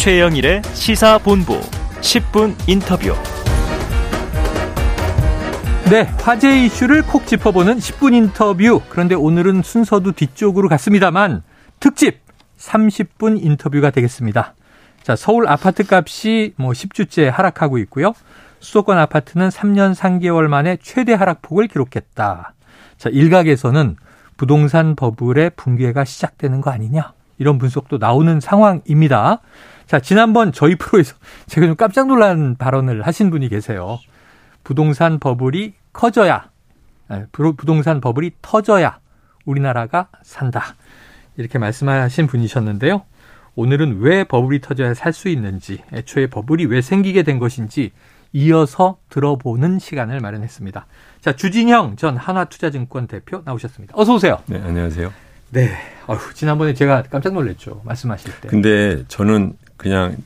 최영일의 시사본부 10분 인터뷰. 네, 화제 이슈를 콕 짚어보는 10분 인터뷰. 그런데 오늘은 순서도 뒤쪽으로 갔습니다만 특집 30분 인터뷰가 되겠습니다. 자, 서울 아파트 값이 뭐 10주째 하락하고 있고요. 수도권 아파트는 3년 3개월 만에 최대 하락폭을 기록했다. 자, 일각에서는 부동산 버블의 붕괴가 시작되는 거 아니냐. 이런 분석도 나오는 상황입니다. 자, 지난번 저희 프로에서 제가 좀 깜짝 놀란 발언을 하신 분이 계세요. 부동산 버블이 커져야, 부동산 버블이 터져야 우리나라가 산다. 이렇게 말씀하신 분이셨는데요. 오늘은 왜 버블이 터져야 살 수 있는지, 애초에 버블이 왜 생기게 된 것인지 이어서 들어보는 시간을 마련했습니다. 자, 주진형 전 한화투자증권 대표 나오셨습니다. 어서 오세요. 네, 안녕하세요. 네. 어휴, 지난번에 제가 깜짝 놀랐죠. 말씀하실 때. 근데 저는 그냥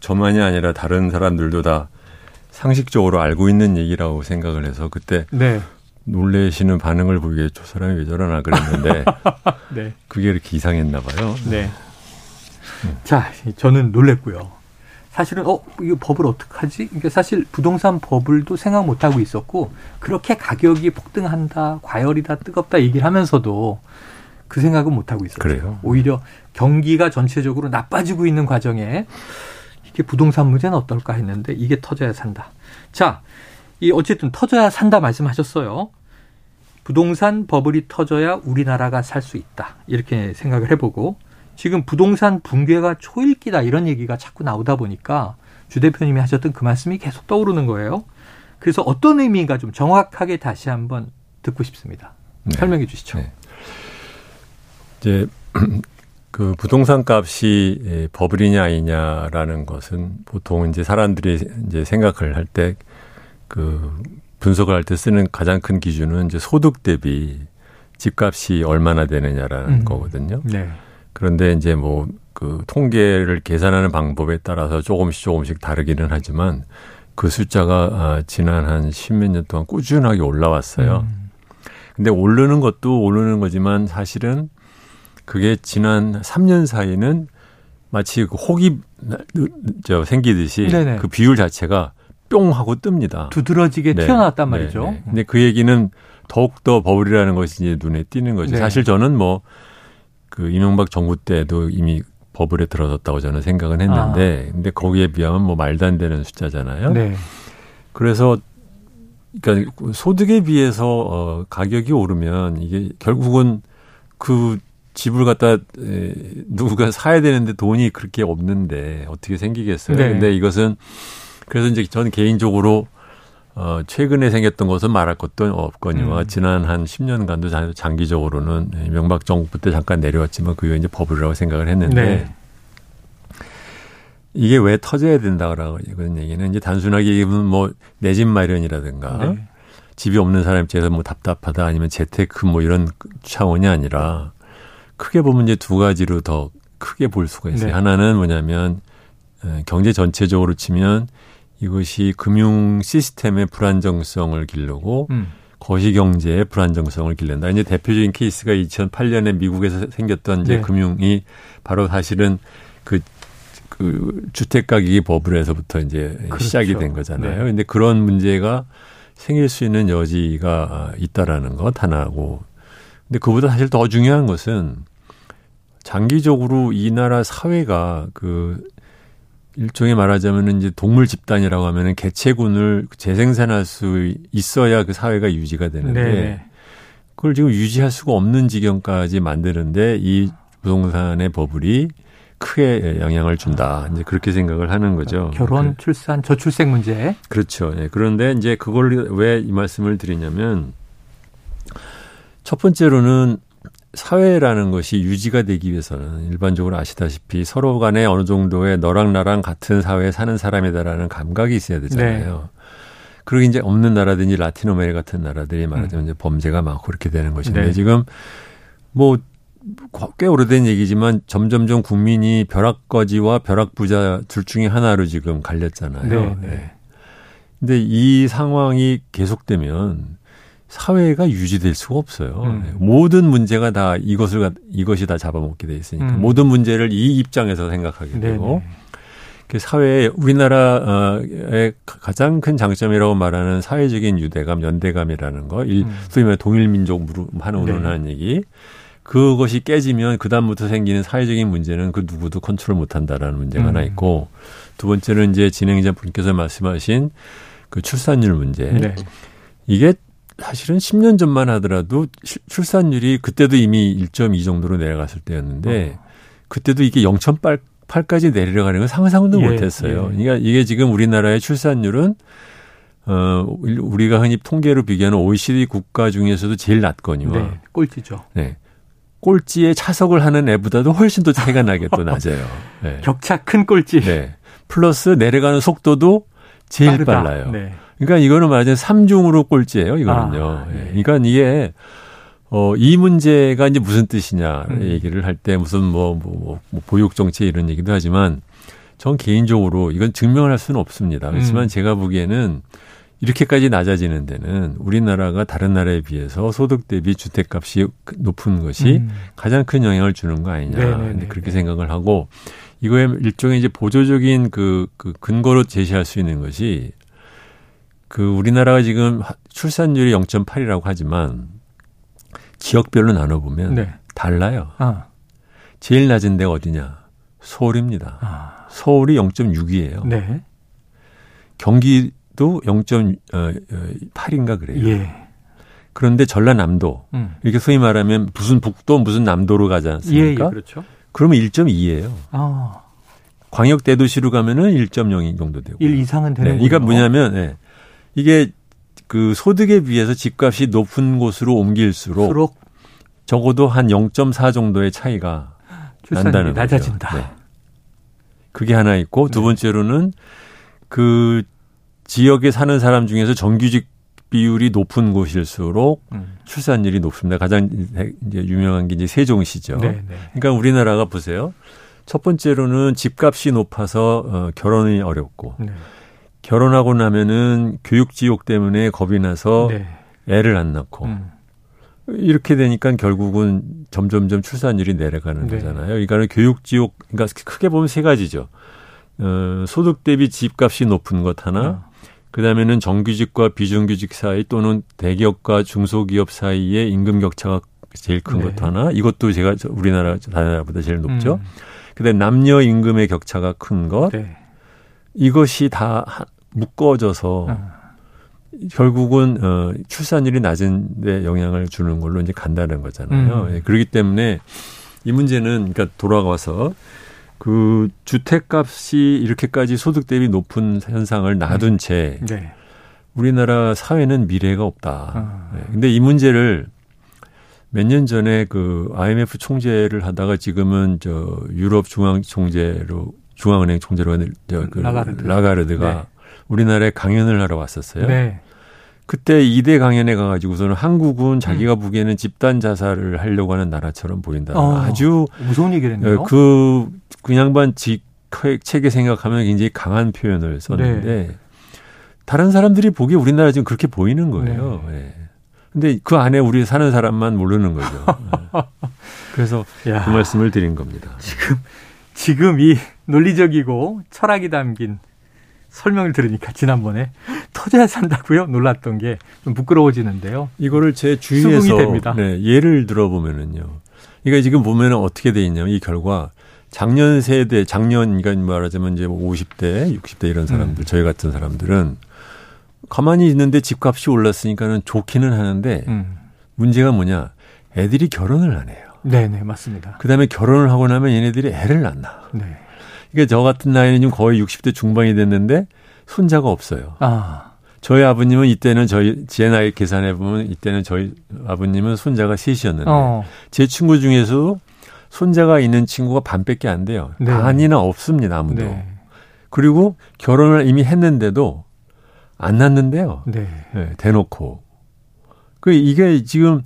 저만이 아니라 다른 사람들도 다 상식적으로 알고 있는 얘기라고 생각을 해서 그때 네. 놀래시는 반응을 보기에 저 사람이 왜 저러나 그랬는데 네. 그게 이렇게 이상했나 봐요. 네. 음. 자, 저는 놀랬고요. 사실은 어 이거 법을 어떻게 하지? 이게 사실 부동산 버블도 생각 못 하고 있었고 그렇게 가격이 폭등한다, 과열이다, 뜨겁다 얘기를 하면서도 그 생각은 못 하고 있었죠. 그래요? 오히려 경기가 전체적으로 나빠지고 있는 과정에 이게 부동산 문제는 어떨까 했는데 이게 터져야 산다. 자, 이 어쨌든 터져야 산다 말씀하셨어요. 부동산 버블이 터져야 우리나라가 살 수 있다. 이렇게 생각을 해보고 지금 부동산 붕괴가 초일기다 이런 얘기가 자꾸 나오다 보니까 주 대표님이 하셨던 그 말씀이 계속 떠오르는 거예요. 그래서 어떤 의미인가 좀 정확하게 다시 한번 듣고 싶습니다. 네. 설명해 주시죠. 네. 이제 그 부동산 값이 예, 버블이냐 아니냐라는 것은 보통 이제 사람들이 이제 생각을 할 때 그 분석을 할 때 쓰는 가장 큰 기준은 이제 소득 대비 집값이 얼마나 되느냐라는 음. 거거든요. 네. 그런데 이제 뭐 그 통계를 계산하는 방법에 따라서 조금씩 조금씩 다르기는 하지만 그 숫자가 아, 지난 한 십몇 년 동안 꾸준하게 올라왔어요. 음. 근데 오르는 것도 오르는 거지만 사실은 그게 지난 3년 사이는 마치 그 혹이 저 생기듯이 네네. 그 비율 자체가 뿅 하고 뜹니다. 두드러지게 네. 튀어나왔단 말이죠. 네, 네. 근데 그 얘기는 더욱 더 버블이라는 것이 이제 눈에 띄는 거죠. 네. 사실 저는 뭐 그 이명박 정부 때도 이미 버블에 들어섰다고 저는 생각은 했는데 아. 근데 거기에 비하면 뭐 말도 안 되는 숫자잖아요. 네. 그래서 그러니까 소득에 비해서 어 가격이 오르면 이게 결국은 그 집을 갖다 누가 사야 되는데 돈이 그렇게 없는데 어떻게 생기겠어요? 네. 근데 이것은 그래서 이제 저는 개인적으로 어 최근에 생겼던 것은 말할 것도 없거니와 음. 지난 한 10년간도 장기적으로는 명박 정부 때 잠깐 내려왔지만 그게 이제 버블이라고 생각을 했는데 네. 이게 왜 터져야 된다라고 이런 얘기는 이제 단순하게 얘기하면 뭐 내 집 마련이라든가 네. 집이 없는 사람 입장에서 뭐 답답하다 아니면 재테크 뭐 이런 차원이 아니라 크게 보면 이제 두 가지로 더 크게 볼 수가 있어요. 네. 하나는 뭐냐면 경제 전체적으로 치면 이것이 금융 시스템의 불안정성을 기르고 음. 거시 경제의 불안정성을 기른다. 이제 대표적인 케이스가 2008년에 미국에서 생겼던 이제 네. 금융이 바로 사실은 그, 그 주택 가격이 버블에서부터 이제 그렇죠. 시작이 된 거잖아요. 네. 근데 그런 문제가 생길 수 있는 여지가 있다라는 것 하나고 근데 그보다 사실 더 중요한 것은 장기적으로 이 나라 사회가 그 일종의 말하자면은 이제 동물 집단이라고 하면은 개체군을 재생산할 수 있어야 그 사회가 유지가 되는데 네. 그걸 지금 유지할 수가 없는 지경까지 만드는데 이 부동산의 버블이 크게 영향을 준다. 이제 그렇게 생각을 하는 거죠. 결혼, 그 출산, 저출생 문제. 그렇죠. 네. 그런데 이제 그걸 왜 이 말씀을 드리냐면 첫 번째로는 사회라는 것이 유지가 되기 위해서는 일반적으로 아시다시피 서로 간에 어느 정도의 너랑 나랑 같은 사회에 사는 사람이다라는 감각이 있어야 되잖아요. 네. 그리고 이제 없는 나라든지 라틴 아메리카 같은 나라들이 말하자면 음. 이제 범죄가 많고 그렇게 되는 것인데 네. 지금 뭐 꽤 오래된 얘기지만 점점점 국민이 벼락거지와 벼락부자 둘 중에 하나로 지금 갈렸잖아요. 네. 네. 근데 이 상황이 계속되면 사회가 유지될 수가 없어요. 음. 모든 문제가 다 이것을 이것이 다 잡아먹게 돼 있으니까 음. 모든 문제를 이 입장에서 생각하게 되고. 그 사회에 우리나라의 가장 큰 장점이라고 말하는 사회적인 유대감, 연대감이라는 거, 일, 음. 소위 말해 동일민족 하는 운운하는 네. 얘기. 그것이 깨지면 그 다음부터 생기는 사회적인 문제는 그 누구도 컨트롤 못한다라는 문제가 음. 하나 있고 두 번째는 이제 진행자 분께서 말씀하신 그 출산율 문제. 네. 이게 사실은 10년 전만 하더라도 출산율이 그때도 이미 1.2 정도로 내려갔을 때였는데 어. 그때도 이게 0.8까지 내려가는 건 상상도 예, 못했어요. 예. 그러니까 이게 지금 우리나라의 출산율은 어 우리가 흔히 통계로 비교하는 OECD 국가 중에서도 제일 낮거니와 네, 꼴찌죠. 네. 꼴찌에 차석을 하는 애보다도 훨씬 더 차이가 나게 또 낮아요. 네. 격차 큰 꼴찌. 네. 플러스 내려가는 속도도 제일 빠르다. 빨라요. 네. 그러니까 이거는 말하자면 삼중으로 꼴찌예요, 이거는요. 아, 네. 그러니까 이게 어, 이 문제가 이제 무슨 뜻이냐 음. 얘기를 할 때 무슨 뭐, 뭐, 뭐, 보육 정책 이런 얘기도 하지만 전 개인적으로 이건 증명을 할 수는 없습니다. 그렇지만 음. 제가 보기에는 이렇게까지 낮아지는 데는 우리나라가 다른 나라에 비해서 소득 대비 주택값이 높은 것이 음. 가장 큰 영향을 주는 거 아니냐. 네네네. 그렇게 생각을 하고 이거에 일종의 이제 보조적인 그, 그 근거로 제시할 수 있는 것이 그 우리나라가 지금 출산율이 0.8이라고 하지만 지역별로 나눠 보면 네. 달라요. 아. 제일 낮은 데가 어디냐? 서울입니다. 아. 서울이 0.6이에요. 네. 경기 도 0.8인가 그래요. 예. 그런데 전라남도 음. 이렇게 소위 말하면 무슨 북도 무슨 남도로 가지 않습니까? 예, 예, 그렇죠. 그러면 1.2예요. 아. 광역 대도시로 가면은 1.0인 정도 되고. 1 이상은 되는 네, 그러니까 뭐냐면 네. 이게 그 소득에 비해서 집값이 높은 곳으로 옮길수록 수록. 적어도 한 0.4 정도의 차이가 난다는 거죠. 낮아진다. 네. 그게 하나 있고 두 네. 번째로는 그 지역에 사는 사람 중에서 정규직 비율이 높은 곳일수록 음. 출산율이 높습니다. 가장 이제 유명한 게 이제 세종시죠. 네, 네. 그러니까 우리나라가 보세요. 첫 번째로는 집값이 높아서 어, 결혼이 어렵고 네. 결혼하고 나면은 교육지옥 때문에 겁이 나서 네. 애를 안 낳고 음. 이렇게 되니까 결국은 점점점 출산율이 내려가는 네. 거잖아요. 그러니까 교육지옥 그러니까 크게 보면 세 가지죠. 어, 소득 대비 집값이 높은 것 하나, 음. 그 다음에는 정규직과 비정규직 사이 또는 대기업과 중소기업 사이의 임금 격차가 제일 큰 네. 하나. 이것도 제가 우리나라 다른 나라보다 제일 높죠. 음. 그다음에 남녀 임금의 격차가 큰 것. 네. 이것이 다 묶어져서 음. 결국은 어 출산율이 낮은 데 영향을 주는 걸로 이제 간다는 거잖아요. 음. 예, 그렇기 때문에 이 문제는 그러니까 돌아가서 그 주택값이 이렇게까지 소득 대비 높은 현상을 놔둔 채 네. 우리나라 사회는 미래가 없다. 아. 네. 근데 이 문제를 몇 년 전에 그 IMF 총재를 하다가 지금은 저 유럽 중앙 총재로 중앙은행 총재로 저그 라가르드. 라가르드가 네. 우리나라에 강연을 하러 왔었어요. 네. 그때 이대 강연에 가가지고서는 한국은 자기가 음. 보기에는 집단 자살을 하려고 하는 나라처럼 보인다. 어, 아주 무서운 얘기를 했네요. 그, 그 양반 책에 생각하면 굉장히 강한 표현을 썼는데 네. 다른 사람들이 보기에 우리나라 지금 그렇게 보이는 거예요. 네. 네. 근데 그 안에 우리 사는 사람만 모르는 거죠. 네. 그래서 야, 그 말씀을 드린 겁니다. 지금 지금 이 논리적이고 철학이 담긴 설명을 들으니까 지난번에 터져야 산다고요? 놀랐던 게 좀 부끄러워지는데요. 이거를 제 주위에서 네, 예를 들어보면은요. 이거 지금 보면은 어떻게 돼 있냐면 이 결과 작년 세대, 작년 그러니까 말하자면 이제 50대, 뭐 60대 이런 사람들, 음. 저희 같은 사람들은 가만히 있는데 집값이 올랐으니까는 좋기는 하는데 음. 문제가 뭐냐? 애들이 결혼을 안 해요. 네, 네, 맞습니다. 그다음에 결혼을 하고 나면 얘네들이 애를 낳나. 네. 그러니까 저 같은 나이는 지금 거의 60대 중반이 됐는데 손자가 없어요. 아. 저희 아버님은 이때는 저희 제 나이 계산해 보면 이때는 저희 아버님은 손자가 셋이었는데 어. 제 친구 중에서 손자가 있는 친구가 반밖에 안 돼요. 네. 반이나 없습니다 아무도. 네. 그리고 결혼을 이미 했는데도 안 낳는데요. 네. 네, 대놓고. 그 이게 지금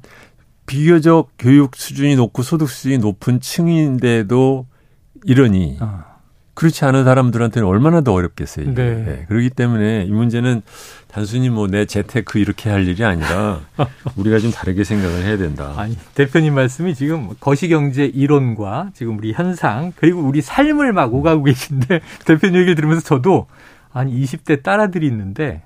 비교적 교육 수준이 높고 소득 수준이 높은 층인데도 이러니 어. 그렇지 않은 사람들한테는 얼마나 더 어렵겠어요. 이게. 네. 네. 그렇기 때문에 이 문제는 단순히 뭐 내 재테크 이렇게 할 일이 아니라 우리가 좀 다르게 생각을 해야 된다. 아니, 대표님 말씀이 지금 거시경제 이론과 지금 우리 현상, 그리고 우리 삶을 막 오가고 계신데, 대표님 얘기를 들으면서 저도, 아니, 20대 딸아들이 있는데,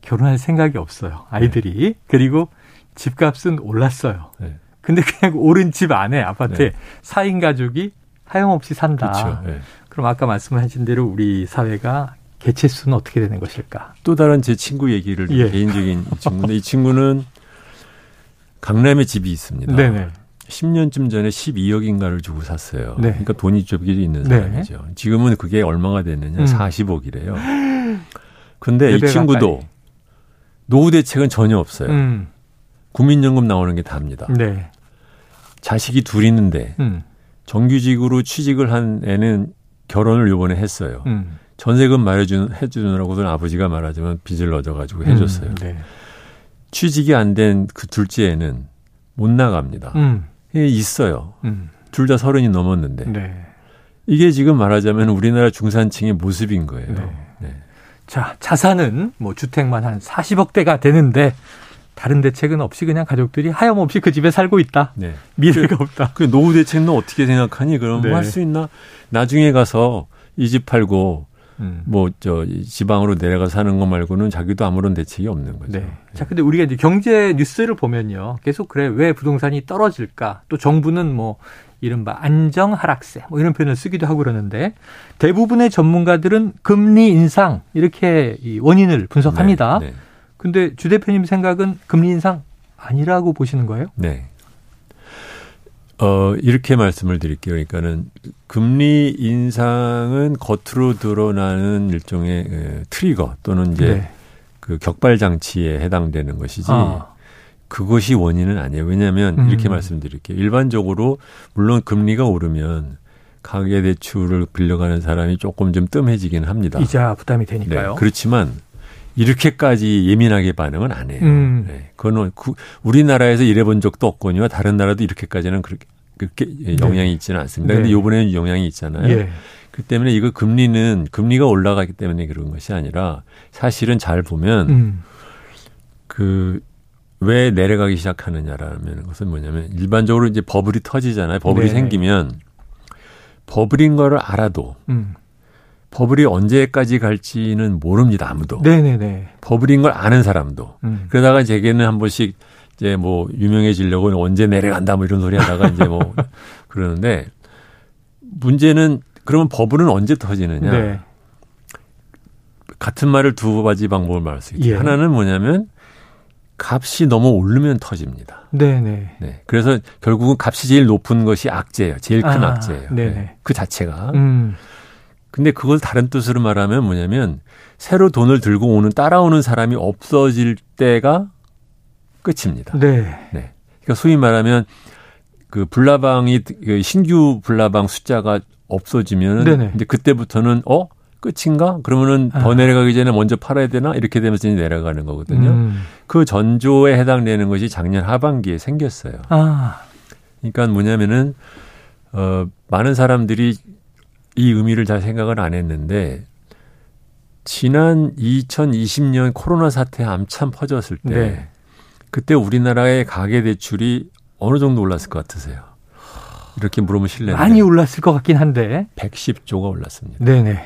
결혼할 생각이 없어요. 아이들이. 그리고 집값은 올랐어요. 네. 근데 그냥 오른 집 안에 아파트에 네. 4인 가족이 하염없이 산다. 그렇죠. 네. 그럼 아까 말씀하신 대로 우리 사회가 개체 수는 어떻게 되는 것일까? 또 다른 제 친구 얘기를 예. 개인적인 이 친구인데 이 친구는 강남에 집이 있습니다. 네네. 10년쯤 전에 12억인가를 주고 샀어요. 네. 그러니까 돈이 좀 있는 네. 사람이죠. 지금은 그게 얼마가 됐느냐? 음. 40억이래요. 근데 이 친구도 가까이. 노후 대책은 전혀 없어요. 음, 국민연금 나오는 게 답니다. 네. 자식이 둘 있는데 음, 정규직으로 취직을 한 애는 결혼을 요번에 했어요. 음. 전세금 말해주는 해주느라고는 아버지가 말하자면 빚을 넣어가지고 해줬어요. 음, 네. 취직이 안 된 그 둘째 애는 못 나갑니다. 음, 예, 있어요. 음, 둘다 서른이 넘었는데 네. 이게 지금 말하자면 우리나라 중산층의 모습인 거예요. 네. 네. 자, 자산은 뭐 주택만 한 40억 대가 되는데 다른 대책은 없이 그냥 가족들이 하염없이 그 집에 살고 있다. 네. 미래가 없다. 그 노후 대책은 어떻게 생각하니? 그럼 네. 뭐할수 있나? 나중에 가서 이 집 팔고 음. 뭐저 지방으로 내려가 사는 거 말고는 자기도 아무런 대책이 없는 거죠. 네. 자, 근데 우리가 이제 경제 뉴스를 보면요. 계속 그래. 왜 부동산이 떨어질까? 또 정부는 뭐 이른바 안정 하락세 뭐 이런 표현을 쓰기도 하고 그러는데 대부분의 전문가들은 금리 인상 이렇게 이 원인을 분석합니다. 네. 네. 근데 주 대표님 생각은 금리 인상 아니라고 보시는 거예요? 네. 어, 이렇게 말씀을 드릴게요. 그러니까는 금리 인상은 겉으로 드러나는 일종의 에, 트리거 또는 이제 네. 그 격발 장치에 해당되는 것이지 아, 그것이 원인은 아니에요. 왜냐하면 음. 이렇게 말씀드릴게요. 일반적으로 물론 금리가 오르면 가계 대출을 빌려가는 사람이 조금 좀 뜸해지긴 합니다. 이자 부담이 네. 되니까요. 그렇지만 이렇게까지 예민하게 반응은 안 해요. 음. 네. 그건 구- 우리나라에서 일해본 적도 없거니와 다른 나라도 이렇게까지는 그렇게, 그렇게 영향이 있지는 않습니다. 네. 근데 이번에는 영향이 있잖아요. 예. 그 때문에 이거 금리는 금리가 올라가기 때문에 그런 것이 아니라 사실은 잘 보면 음. 그왜 내려가기 시작하느냐라는 것은 뭐냐면 일반적으로 이제 버블이 터지잖아요. 버블이 네. 생기면 버블인 거를 알아도 음. 버블이 언제까지 갈지는 모릅니다. 아무도. 네네네. 버블인 걸 아는 사람도. 음. 그러다가 제게는 한 번씩 이제 뭐 유명해지려고 언제 내려간다 뭐 이런 소리 하다가 이제 뭐 그러는데 문제는 그러면 버블은 언제 터지느냐. 네. 같은 말을 두 가지 방법을 말할 수 있죠. 예. 하나는 뭐냐면 값이 너무 오르면 터집니다. 네네. 네. 그래서 결국은 값이 제일 높은 것이 악재예요. 제일 큰 아, 악재예요. 네네. 네. 그 자체가. 음. 근데 그걸 다른 뜻으로 말하면 뭐냐면 새로 돈을 들고 오는 따라오는 사람이 없어질 때가 끝입니다. 네. 네. 그러니까 소위 말하면 그 불나방이 그 신규 불나방 숫자가 없어지면 네네. 이제 그때부터는 어 끝인가? 그러면은 더 아. 내려가기 전에 먼저 팔아야 되나? 이렇게 되면서 이제 내려가는 거거든요. 음. 그 전조에 해당되는 것이 작년 하반기에 생겼어요. 아. 그러니까 뭐냐면은 어 많은 사람들이 이 의미를 잘 생각을 안 했는데 지난 2020년 코로나 사태 암참 퍼졌을 때 네. 그때 우리나라의 가계 대출이 어느 정도 올랐을 것 같으세요? 이렇게 물으면 실례인데 많이 올랐을 것 같긴 한데. 110조가 올랐습니다. 네네.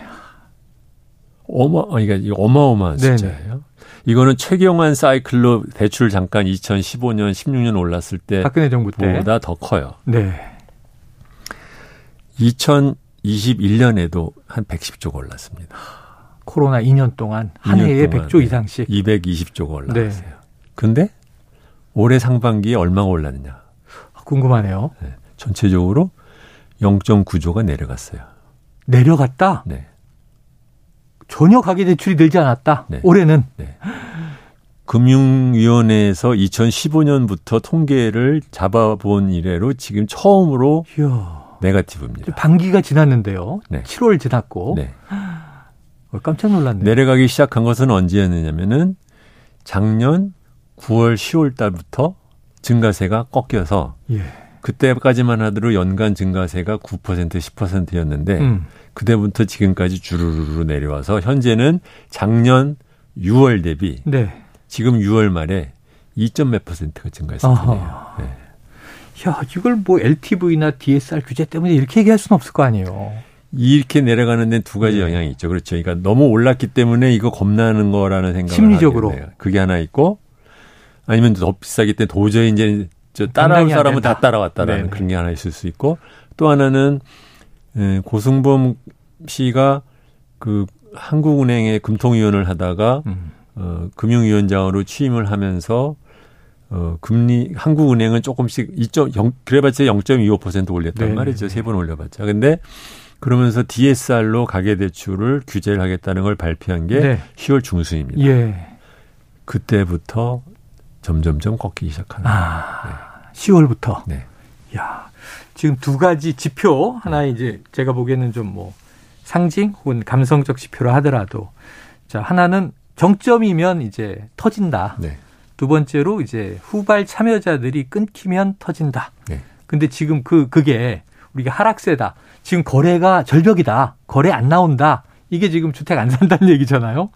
어마 그러니까 어마어마한 네네. 숫자예요. 이거는 최경환 사이클로 대출 잠깐 2015년 16년 올랐을 박근혜 정부 때. 때보다 더 커요. 네. 2021년에도 한 110조가 올랐습니다. 코로나 2년 동안 한 2년 해에 동안, 100조 네. 이상씩. 220조가 올랐어요. 네. 근데 올해 상반기에 얼마가 올랐느냐? 궁금하네요. 네. 전체적으로 0.9조가 내려갔어요. 내려갔다. 네. 전혀 가계 대출이 늘지 않았다. 네. 올해는. 금융위원회에서 2015년부터 통계를 잡아본 이래로 지금 처음으로 이야. 네가티브입니다. 반기가 지났는데요. 네. 7월 지났고. 네. 어, 깜짝 놀랐네요. 내려가기 시작한 것은 언제였느냐면은 작년 9월, 10월 달부터 증가세가 꺾여서 예. 그때까지만 하더라도 연간 증가세가 9% 10%였는데 음. 그때부터 지금까지 주르르르 내려와서 현재는 작년 6월 대비 네. 지금 6월 말에 2점 몇 퍼센트가 증가했을. 아하. 네. 야, 이걸 뭐 LTV나 DSR 규제 때문에 이렇게 얘기할 수는 없을 거 아니에요. 이렇게 내려가는 데는 두 가지 네. 영향이 있죠. 그렇죠. 그러니까 너무 올랐기 때문에 이거 겁나는 거라는 생각을 심리적으로. 하게 돼요. 그게 하나 있고 아니면 더 비싸기 때문에 도저히 이제 저 따라올 사람은. 다 따라왔다라는 네네. 그런 게 하나 있을 수 있고 또 하나는 에, 고승범 씨가 그 한국은행의 금통위원을 하다가 음. 어, 금융위원장으로 취임을 하면서 어, 금리 한국은행은 조금씩 2.0 그래봤자 0.25% 올렸단 네. 말이죠. 세 번 올려봤자. 근데 그러면서 DSR로 가계대출을 규제를 하겠다는 걸 발표한 게 네. 10월 중순입니다. 예. 그때부터 점점점 꺾이기 시작하는. 아, 10월부터. 네. 야, 지금 두 가지 지표 하나 이제 제가 보기에는 좀 뭐 상징 혹은 감성적 지표라 하더라도 자 하나는 정점이면 이제 터진다. 네. 두 번째로 이제 후발 참여자들이 끊기면 터진다. 네. 근데 지금 그 그게 우리가 하락세다. 지금 거래가 절벽이다. 거래 안 나온다. 이게 지금 주택 안 산다는 얘기잖아요.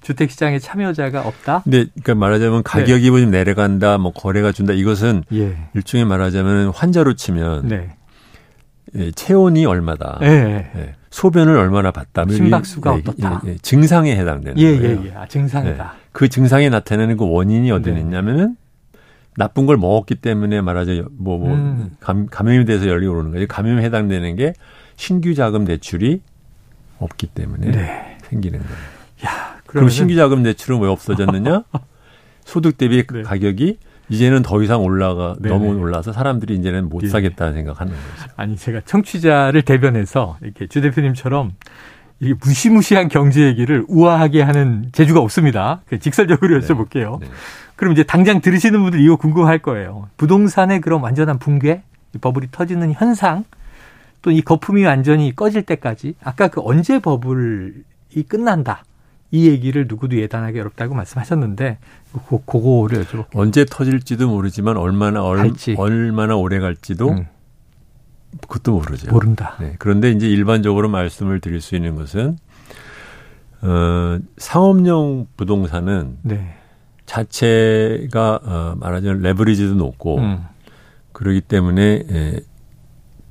주택 시장에 참여자가 없다. 근데 그러니까 말하자면 가격이 좀 내려간다, 뭐 거래가 준다. 이것은 예. 일종의 말하자면 환자로 치면 네. 예, 체온이 얼마다. 예. 예, 소변을 얼마나 봤다. 뭐 심박수가 이- 어떻다. 예, 예, 증상에 해당되는 예, 거예요. 예, 예. 아, 증상이다. 네. 그 증상이 나타내는 그 원인이 어디 네. 있냐면은 나쁜 걸 먹었기 때문에 말하자 뭐, 뭐 음. 감, 감염이 돼서 열이 오르는 거죠. 감염에 해당되는 게 신규 자금 대출이 없기 때문에 네. 생기는 거예요. 야, 그럼 신규 자금 대출은 왜 없어졌느냐? 소득 대비 네. 가격이 이제는 더 이상 올라가 네네. 너무 올라서 사람들이 이제는 못 예. 사겠다는 생각하는 거죠. 아니 제가 청취자를 대변해서 이렇게 주 대표님처럼 이 무시무시한 경제 얘기를 우아하게 하는 재주가 없습니다. 그래서 직설적으로 여쭤볼게요. 네. 그럼 이제 당장 들으시는 분들 이거 궁금할 거예요. 부동산의 그런 완전한 붕괴, 이 버블이 터지는 현상, 또 이 거품이 완전히 꺼질 때까지 아까 그 언제 버블이 끝난다. 이 얘기를 누구도 예단하기 어렵다고 말씀하셨는데 그, 그거를. 언제 터질지도 모르지만 얼마나 얼, 갈지. 얼마나 오래 갈지도 음, 그것도 모르죠. 모른다. 네. 그런데 이제 일반적으로 말씀을 드릴 수 있는 것은 어, 상업용 부동산은 네. 자체가 어, 말하자면 레버리지도 높고 음, 그러기 때문에 예,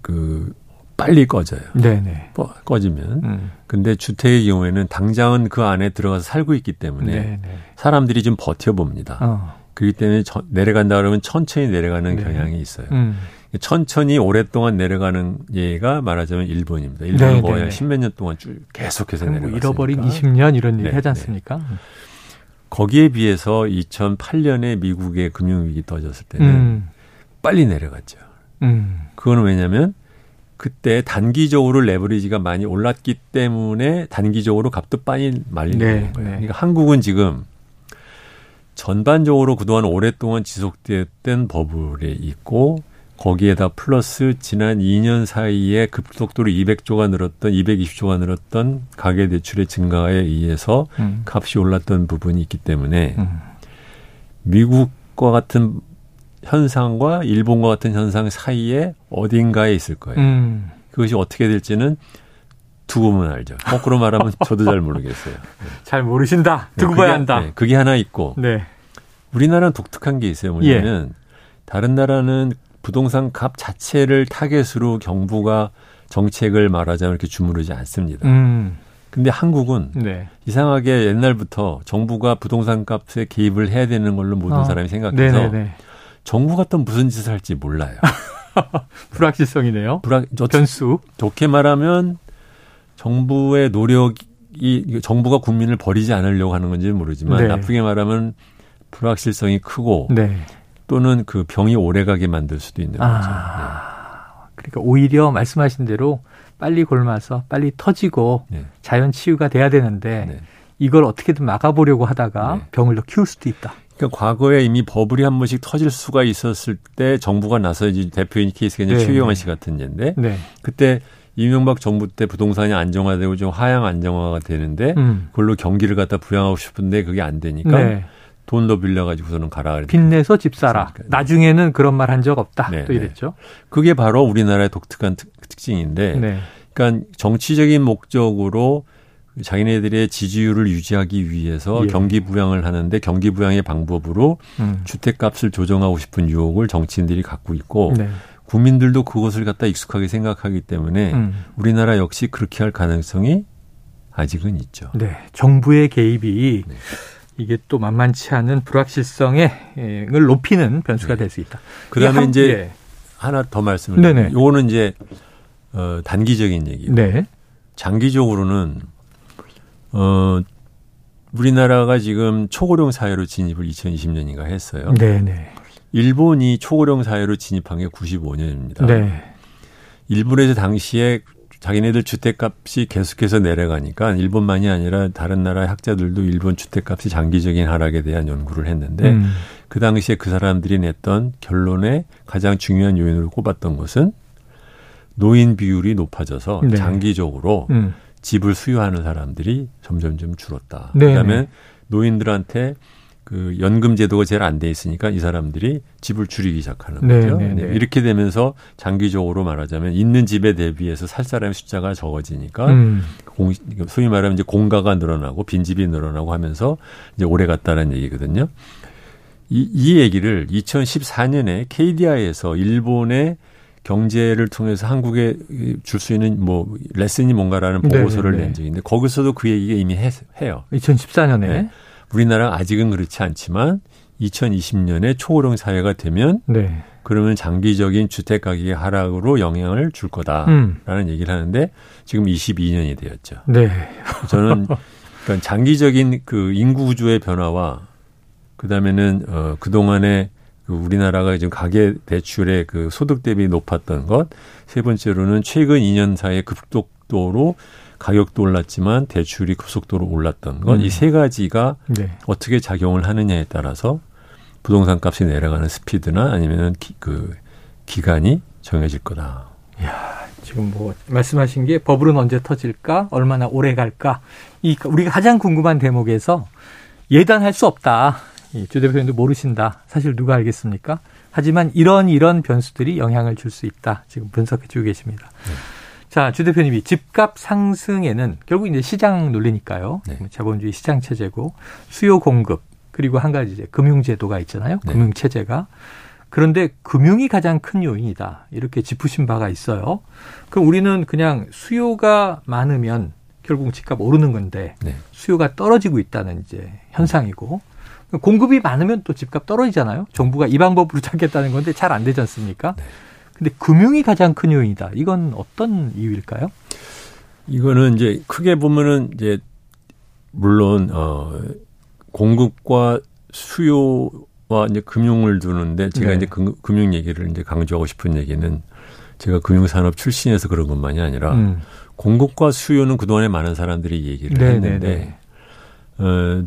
그 빨리 꺼져요. 네네. 꺼- 꺼지면. 음, 근데 주택의 경우에는 당장은 그 안에 들어가서 살고 있기 때문에 네네. 사람들이 좀 버텨봅니다. 어. 그렇기 때문에 저- 내려간다 그러면 천천히 내려가는 네. 경향이 있어요. 음. 천천히 오랫동안 내려가는 예가 말하자면 일본입니다. 일본은 네, 거의 네, 한 네. 십몇 년 동안 쭉 계속해서 뭐 내려갔으니까. 잃어버린 20년 이런 얘기 네, 하지 네. 않습니까? 거기에 비해서 2008년에 미국의 금융위기 터졌을 때는 음, 빨리 내려갔죠. 음, 그거는 왜냐하면 그때 단기적으로 레버리지가 많이 올랐기 때문에 단기적으로 값도 빨리 말리는 네, 거예요. 네. 그러니까 한국은 지금 전반적으로 그동안 오랫동안 지속됐던 버블에 있고 거기에다 플러스 지난 2년 사이에 급속도로 200조가 늘었던 220조가 늘었던 가계 대출의 증가에 의해서 음, 값이 올랐던 부분이 있기 때문에 음. 미국과 같은 현상과 일본과 같은 현상 사이에 어딘가에 있을 거예요. 음. 그것이 어떻게 될지는 두고 보면 알죠. 거꾸로 말하면 저도 잘 모르겠어요. 잘 모르신다. 두고 그게- 봐야 한다. 네, 그게 하나 있고 네. 우리나라는 독특한 게 있어요. 뭐냐면 다른 나라는 부동산 값 자체를 타겟으로 정부가 정책을 말하자면 이렇게 주무르지 않습니다. 음, 근데 한국은 네. 이상하게 옛날부터 정부가 부동산 값에 개입을 해야 되는 걸로 모든 어. 사람이 생각해서 네네네. 정부가 또 무슨 짓을 할지 몰라요. 불확실성이네요. 불확, 저, 변수. 좋게 말하면 정부의 노력이 정부가 국민을 버리지 않으려고 하는 건지 는 모르지만 네. 나쁘게 말하면 불확실성이 크고 네. 또는 그 병이 오래가게 만들 수도 있는 거죠. 아, 그러니까 오히려 말씀하신 대로 빨리 골마서 빨리 터지고 네. 네. 자연 치유가 돼야 되는데 네. 이걸 어떻게든 막아보려고 하다가 네. 병을 더 키울 수도 있다. 그러니까 과거에 이미 버블이 한 번씩 터질 수가 있었을 때 정부가 나서 이제 대표인 케이스가 이제 네, 최경환 네. 씨 같은 예인데 네. 그때 이명박 정부 때 부동산이 안정화되고 좀 하향 안정화가 되는데 음. 그걸로 경기를 갖다 부양하고 싶은데 그게 안 되니까 네. 돈 더 빌려가지고서는 가라. 빚내서 집 사라. 네. 나중에는 그런 말 한 적 없다. 네, 또 네. 이랬죠. 그게 바로 우리나라의 독특한 특, 징인데 네. 그러니까 정치적인 목적으로 자기네들의 지지율을 유지하기 위해서 예. 경기 부양을 하는데 경기 부양의 방법으로 음. 주택값을 조정하고 싶은 유혹을 정치인들이 갖고 있고 네. 국민들도 그것을 갖다 익숙하게 생각하기 때문에 음. 우리나라 역시 그렇게 할 가능성이 아직은 있죠. 네. 정부의 개입이 네. 이게 또 만만치 않은 불확실성을 높이는 변수가 네. 될수 있다. 그다음에 한, 이제 예. 하나 더 말씀을 드리면 요거는 이제 어 단기적인 얘기고 네. 장기적으로는 어 우리나라가 지금 초고령 사회로 진입을 2020년인가 했어요. 네, 네. 일본이 초고령 사회로 진입한 게 95년입니다. 네. 일본에서 당시에 자기네들 주택값이 계속해서 내려가니까 일본만이 아니라 다른 나라 학자들도 일본 주택값이 장기적인 하락에 대한 연구를 했는데 음. 그 당시에 그 사람들이 냈던 결론에 가장 중요한 요인으로 꼽았던 것은 노인 비율이 높아져서 네. 장기적으로 음. 집을 수요하는 사람들이 점점점 줄었다. 네. 그다음에 노인들한테 그 연금 제도가 제일 안 돼 있으니까 이 사람들이 집을 줄이기 시작하는 네, 거죠. 네, 네. 네. 이렇게 되면서 장기적으로 말하자면 있는 집에 대비해서 살 사람의 숫자가 적어지니까 음. 공, 소위 말하면 이제 공가가 늘어나고 빈집이 늘어나고 하면서 이제 오래 갔다는 얘기거든요. 이, 이 얘기를 2014년에 KDI에서 일본의 경제를 통해서 한국에 줄 수 있는 뭐 레슨이 뭔가라는 보고서를 네네. 낸 적이 있는데 거기서도 그 얘기가 이미 해, 해요. 2014년에. 네. 우리나라 아직은 그렇지 않지만 2020년에 초고령 사회가 되면 네. 그러면 장기적인 주택 가격의 하락으로 영향을 줄 거다라는 음. 얘기를 하는데 지금 22년이 되었죠. 네. 저는 그러니까 장기적인 그 인구 구조의 변화와 그다음에는 어 그 동안에 그 우리나라가 지금 가계 대출의 그 소득 대비 높았던 것, 세 번째로는 최근 2년 사이에 급속도로 가격도 올랐지만 대출이 급속도로 올랐던 것, 음. 이세 가지가 네. 어떻게 작용을 하느냐에 따라서 부동산 값이 내려가는 스피드나 아니면은 기, 그 기간이 정해질 거다. 야, 지금 뭐 말씀하신 게 버블은 언제 터질까, 얼마나 오래 갈까, 이 우리가 가장 궁금한 대목에서 예단할 수 없다. 주 대표님도 모르신다. 사실 누가 알겠습니까? 하지만 이런 이런 변수들이 영향을 줄 수 있다. 지금 분석해 주고 계십니다. 네. 자, 주 대표님이 집값 상승에는 결국 이제 시장 논리니까요. 네. 자본주의 시장 체제고 수요 공급 그리고 한 가지 이제 금융 제도가 있잖아요. 네. 금융 체제가 그런데 금융이 가장 큰 요인이다. 이렇게 짚으신 바가 있어요. 그럼 우리는 그냥 수요가 많으면 결국 집값 오르는 건데 네. 수요가 떨어지고 있다는 이제 현상이고 공급이 많으면 또 집값 떨어지잖아요. 정부가 이 방법으로 찾겠다는 건데 잘 안 되지 않습니까? 네. 근데 금융이 가장 큰 요인이다. 이건 어떤 이유일까요? 이거는 이제 크게 보면은 이제 물론 어 공급과 수요와 이제 금융을 두는데 제가 네. 이제 금, 금융 얘기를 이제 강조하고 싶은 얘기는 제가 금융산업 출신에서 그런 것만이 아니라 음. 공급과 수요는 그동안에 많은 사람들이 얘기를 네, 했는데 네, 네. 어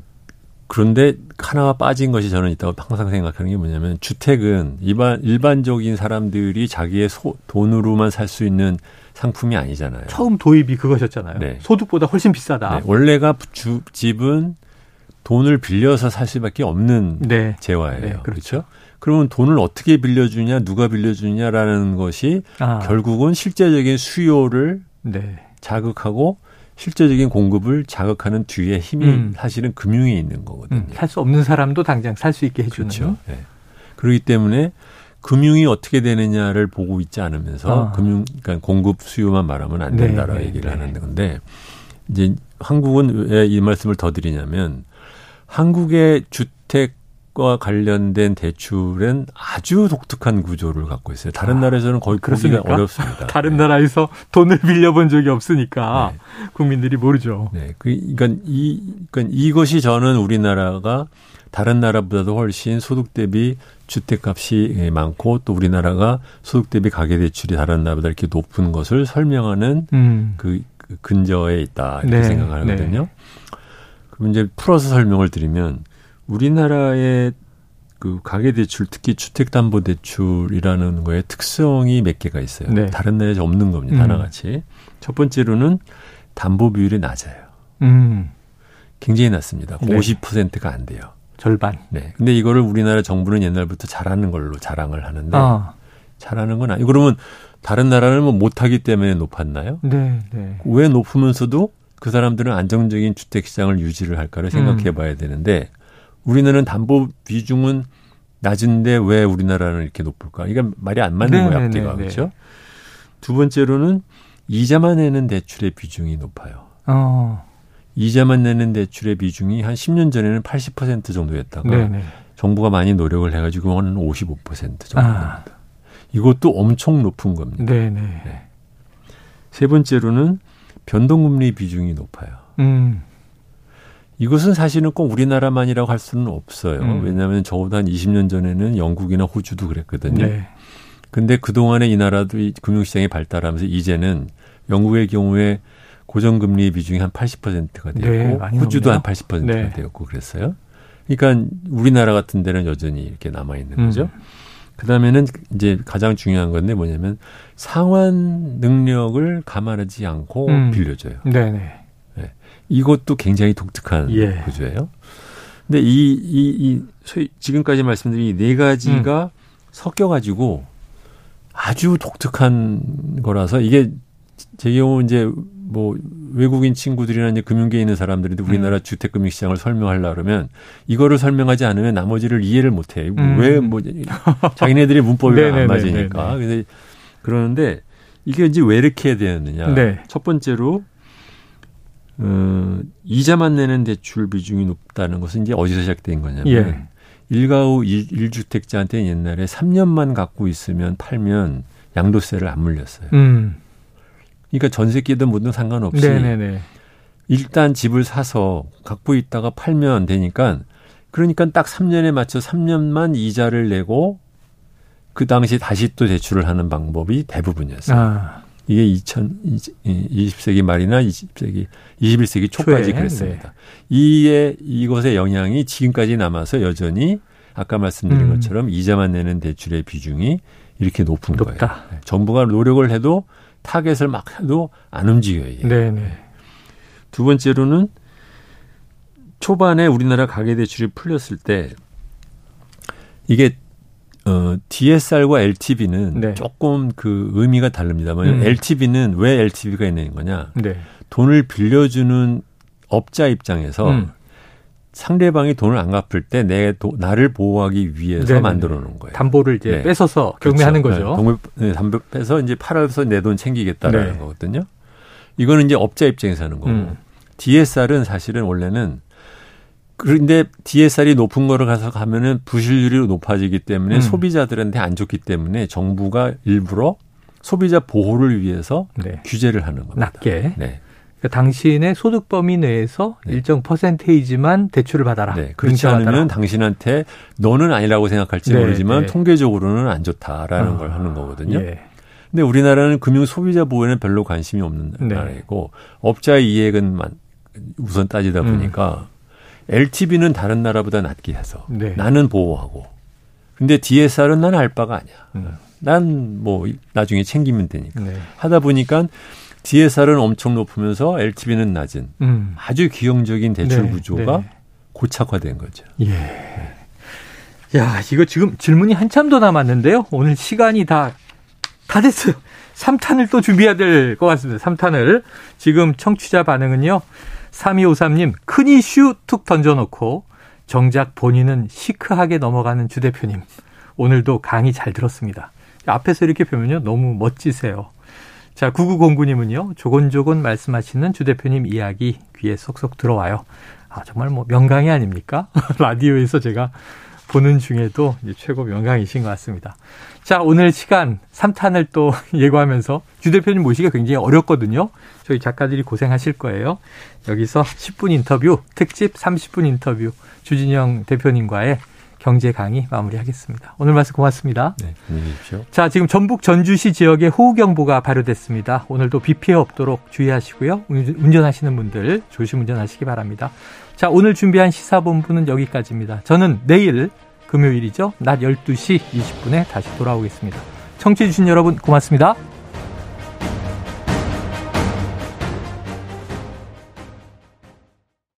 그런데 하나가 빠진 것이 저는 있다고 항상 생각하는 게 뭐냐면 주택은 일반 일반적인 사람들이 자기의 소, 돈으로만 살 수 있는 상품이 아니잖아요. 처음 도입이 그것이었잖아요. 네. 소득보다 훨씬 비싸다. 네. 원래가 주, 집은 돈을 빌려서 살 수밖에 없는 네. 재화예요. 네, 그렇죠. 그렇죠? 그러면 돈을 어떻게 빌려주냐, 누가 빌려주냐라는 것이 아. 결국은 실제적인 수요를 네. 자극하고 실제적인 공급을 자극하는 뒤에 힘이 음. 사실은 금융에 있는 거거든요. 음, 살수 없는 사람도 당장 살 수 있게 해주는. 그렇죠. 네. 그렇기 때문에 금융이 어떻게 되느냐를 보고 있지 않으면서 아. 금융, 그러니까 공급 수요만 말하면 안 된다라고 네, 네 얘기를 네. 하는 건데 이제 한국은 왜 이 말씀을 더 드리냐면 한국의 주택 과 관련된 대출은 아주 독특한 구조를 갖고 있어요. 다른 아, 나라에서는 거의 그렇습니까? 보기가 어렵습니다. 다른 네. 나라에서 돈을 빌려본 적이 없으니까 네. 국민들이 모르죠. 네, 그, 그러니까 이, 그러니까 이것이 저는 우리나라가 다른 나라보다도 훨씬 소득 대비 주택값이 많고 또 우리나라가 소득 대비 가계 대출이 다른 나라보다 이렇게 높은 것을 설명하는 음. 그, 그 근저에 있다 이렇게 네, 생각하거든요. 네. 그럼 이제 풀어서 설명을 드리면 우리나라의 그 가계대출 특히 주택담보대출이라는 거에 특성이 몇 개가 있어요. 네. 다른 나라에 없는 겁니다. 음. 하나같이. 첫 번째로는 담보 비율이 낮아요. 음. 굉장히 낮습니다. 네. 50%가 안 돼요. 절반. 네. 근데 이거를 우리나라 정부는 옛날부터 잘하는 걸로 자랑을 하는데 아. 잘하는 건 아니. 그러면 다른 나라는 뭐 못하기 때문에 높았나요? 네, 네. 왜 높으면서도 그 사람들은 안정적인 주택 시장을 유지를 할까를 생각해 봐야 되는데 우리나라는 담보 비중은 낮은데 왜 우리나라는 이렇게 높을까? 이게 말이 안 맞는 거예요, 앞뒤가. 그렇죠? 두 번째로는 이자만 내는 대출의 비중이 높아요. 어. 이자만 내는 대출의 비중이 한 10년 전에는 80% 정도였다가 네네. 정부가 많이 노력을 해가지고 한 55% 정도입니다. 아. 이것도 엄청 높은 겁니다. 네네. 네. 세 번째로는 변동금리 비중이 높아요. 음. 이것은 사실은 꼭 우리나라만이라고 할 수는 없어요. 음. 왜냐하면 저보다 한 20년 전에는 영국이나 호주도 그랬거든요. 네. 근데 그동안에 이 나라도 금융시장이 발달하면서 이제는 영국의 경우에 고정금리 비중이 한 80%가 되고 네, 호주도 한 80%가 네. 되었고 그랬어요. 그러니까 우리나라 같은 데는 여전히 이렇게 남아 있는 거죠. 음. 그다음에는 이제 가장 중요한 건데 뭐냐면 상환 능력을 감안하지 않고 음. 빌려줘요. 네네. 네. 이것도 굉장히 독특한 예. 구조예요. 근데 이, 이, 이, 소위 지금까지 말씀드린 이네 가지가 음. 섞여가지고 아주 독특한 거라서 이게 제 경우 이제 뭐 외국인 친구들이나 이제 금융계에 있는 사람들이 우리나라 음. 주택금융 시장을 설명하려 그러면 이거를 설명하지 않으면 나머지를 이해를 못 해. 음. 왜뭐 자기네들이 문법이 안 맞으니까. 그래서 그러는데 이게 이제 왜 이렇게 되었느냐. 네. 첫 번째로 어, 이자만 내는 대출 비중이 높다는 것은 이제 어디서 시작된 거냐면 예. 일가구 1주택자한테 옛날에 3년만 갖고 있으면 팔면 양도세를 안 물렸어요. 음. 그러니까 전세끼든 뭐든 상관없이 네네네. 일단 집을 사서 갖고 있다가 팔면 되니까 그러니까 딱 3년에 맞춰 3년만 이자를 내고 그 당시 다시 또 대출을 하는 방법이 대부분이었어요. 아. 이게 2020세기 말이나 20세기 21세기 초까지 초에, 그랬습니다. 네. 이에 이것의 영향이 지금까지 남아서 여전히 아까 말씀드린 음. 것처럼 이자만 내는 대출의 비중이 이렇게 높은 높다. 거예요. 네. 정부가 노력을 해도 타겟을 막 해도 안 움직여요. 네 네. 두 번째로는 초반에 우리나라 가계 대출이 풀렸을 때 이게 어, DSR과 LTV는 네. 조금 그 의미가 다릅니다만 음. LTV는 왜 LTV가 있는 거냐? 네. 돈을 빌려주는 업자 입장에서 음. 상대방이 돈을 안 갚을 때 내 나를 보호하기 위해서 네네. 만들어 놓은 거예요. 담보를 이제 네. 뺏어서 경매하는 그렇죠. 거죠. 동물, 네, 담보 빼서 이제 팔아서 내 돈 챙기겠다라는 네. 거거든요. 이거는 이제 업자 입장에서 하는 거고. 음. DSR은 사실은 원래는 그런데 DSR이 높은 거를 가서 가면은 부실률이 높아지기 때문에 음. 소비자들한테 안 좋기 때문에 정부가 일부러 소비자 보호를 위해서 네. 규제를 하는 겁니다. 낮게. 네. 그러니까 당신의 소득 범위 내에서 네. 일정 퍼센테이지만 대출을 받아라. 네. 그렇지 않으면 당신한테 너는 아니라고 생각할지 네. 모르지만 네. 통계적으로는 안 좋다라는 아. 걸 하는 거거든요. 예. 근데 우리나라는 금융 소비자 보호에는 별로 관심이 없는 네. 나라이고 업자의 이익은 우선 따지다 음. 보니까 음. LTV는 다른 나라보다 낮게 해서 네. 나는 보호하고 근데 DSR은 난 알 바가 아니야. 음. 난뭐 나중에 챙기면 되니까 네. 하다 보니까 DSR은 엄청 높으면서 LTV는 낮은 음. 아주 기형적인 대출 네. 구조가 네. 고착화된 거죠. 예. 야, 이거 지금 질문이 한참 더 남았는데요. 오늘 시간이 다, 다 됐어요. 3탄을 또 준비해야 될 것 같습니다. 3탄을. 지금 청취자 반응은요. 3253님, 큰 이슈 툭 던져놓고 정작 본인은 시크하게 넘어가는 주 대표님. 오늘도 강의 잘 들었습니다. 앞에서 이렇게 보면요. 너무 멋지세요. 자, 9909님은요. 조곤조곤 말씀하시는 주 대표님 이야기 귀에 쏙쏙 들어와요. 아, 정말 뭐 명강이 아닙니까? 라디오에서 제가 보는 중에도 최고 명강이신 것 같습니다. 자, 오늘 시간 3탄을 또 예고하면서 주 대표님 모시기가 굉장히 어렵거든요. 저희 작가들이 고생하실 거예요. 여기서 10분 인터뷰, 특집 30분 인터뷰 주진영 대표님과의 경제 강의 마무리하겠습니다. 오늘 말씀 고맙습니다. 네, 안녕히 계십시오. 자, 지금 전북 전주시 지역에 호우경보가 발효됐습니다. 오늘도 비 피해 없도록 주의하시고요. 운전하시는 분들 조심 운전하시기 바랍니다. 자, 오늘 준비한 시사본부는 여기까지입니다. 저는 내일 금요일이죠. 낮 12시 20분에 다시 돌아오겠습니다. 청취해주신 여러분 고맙습니다.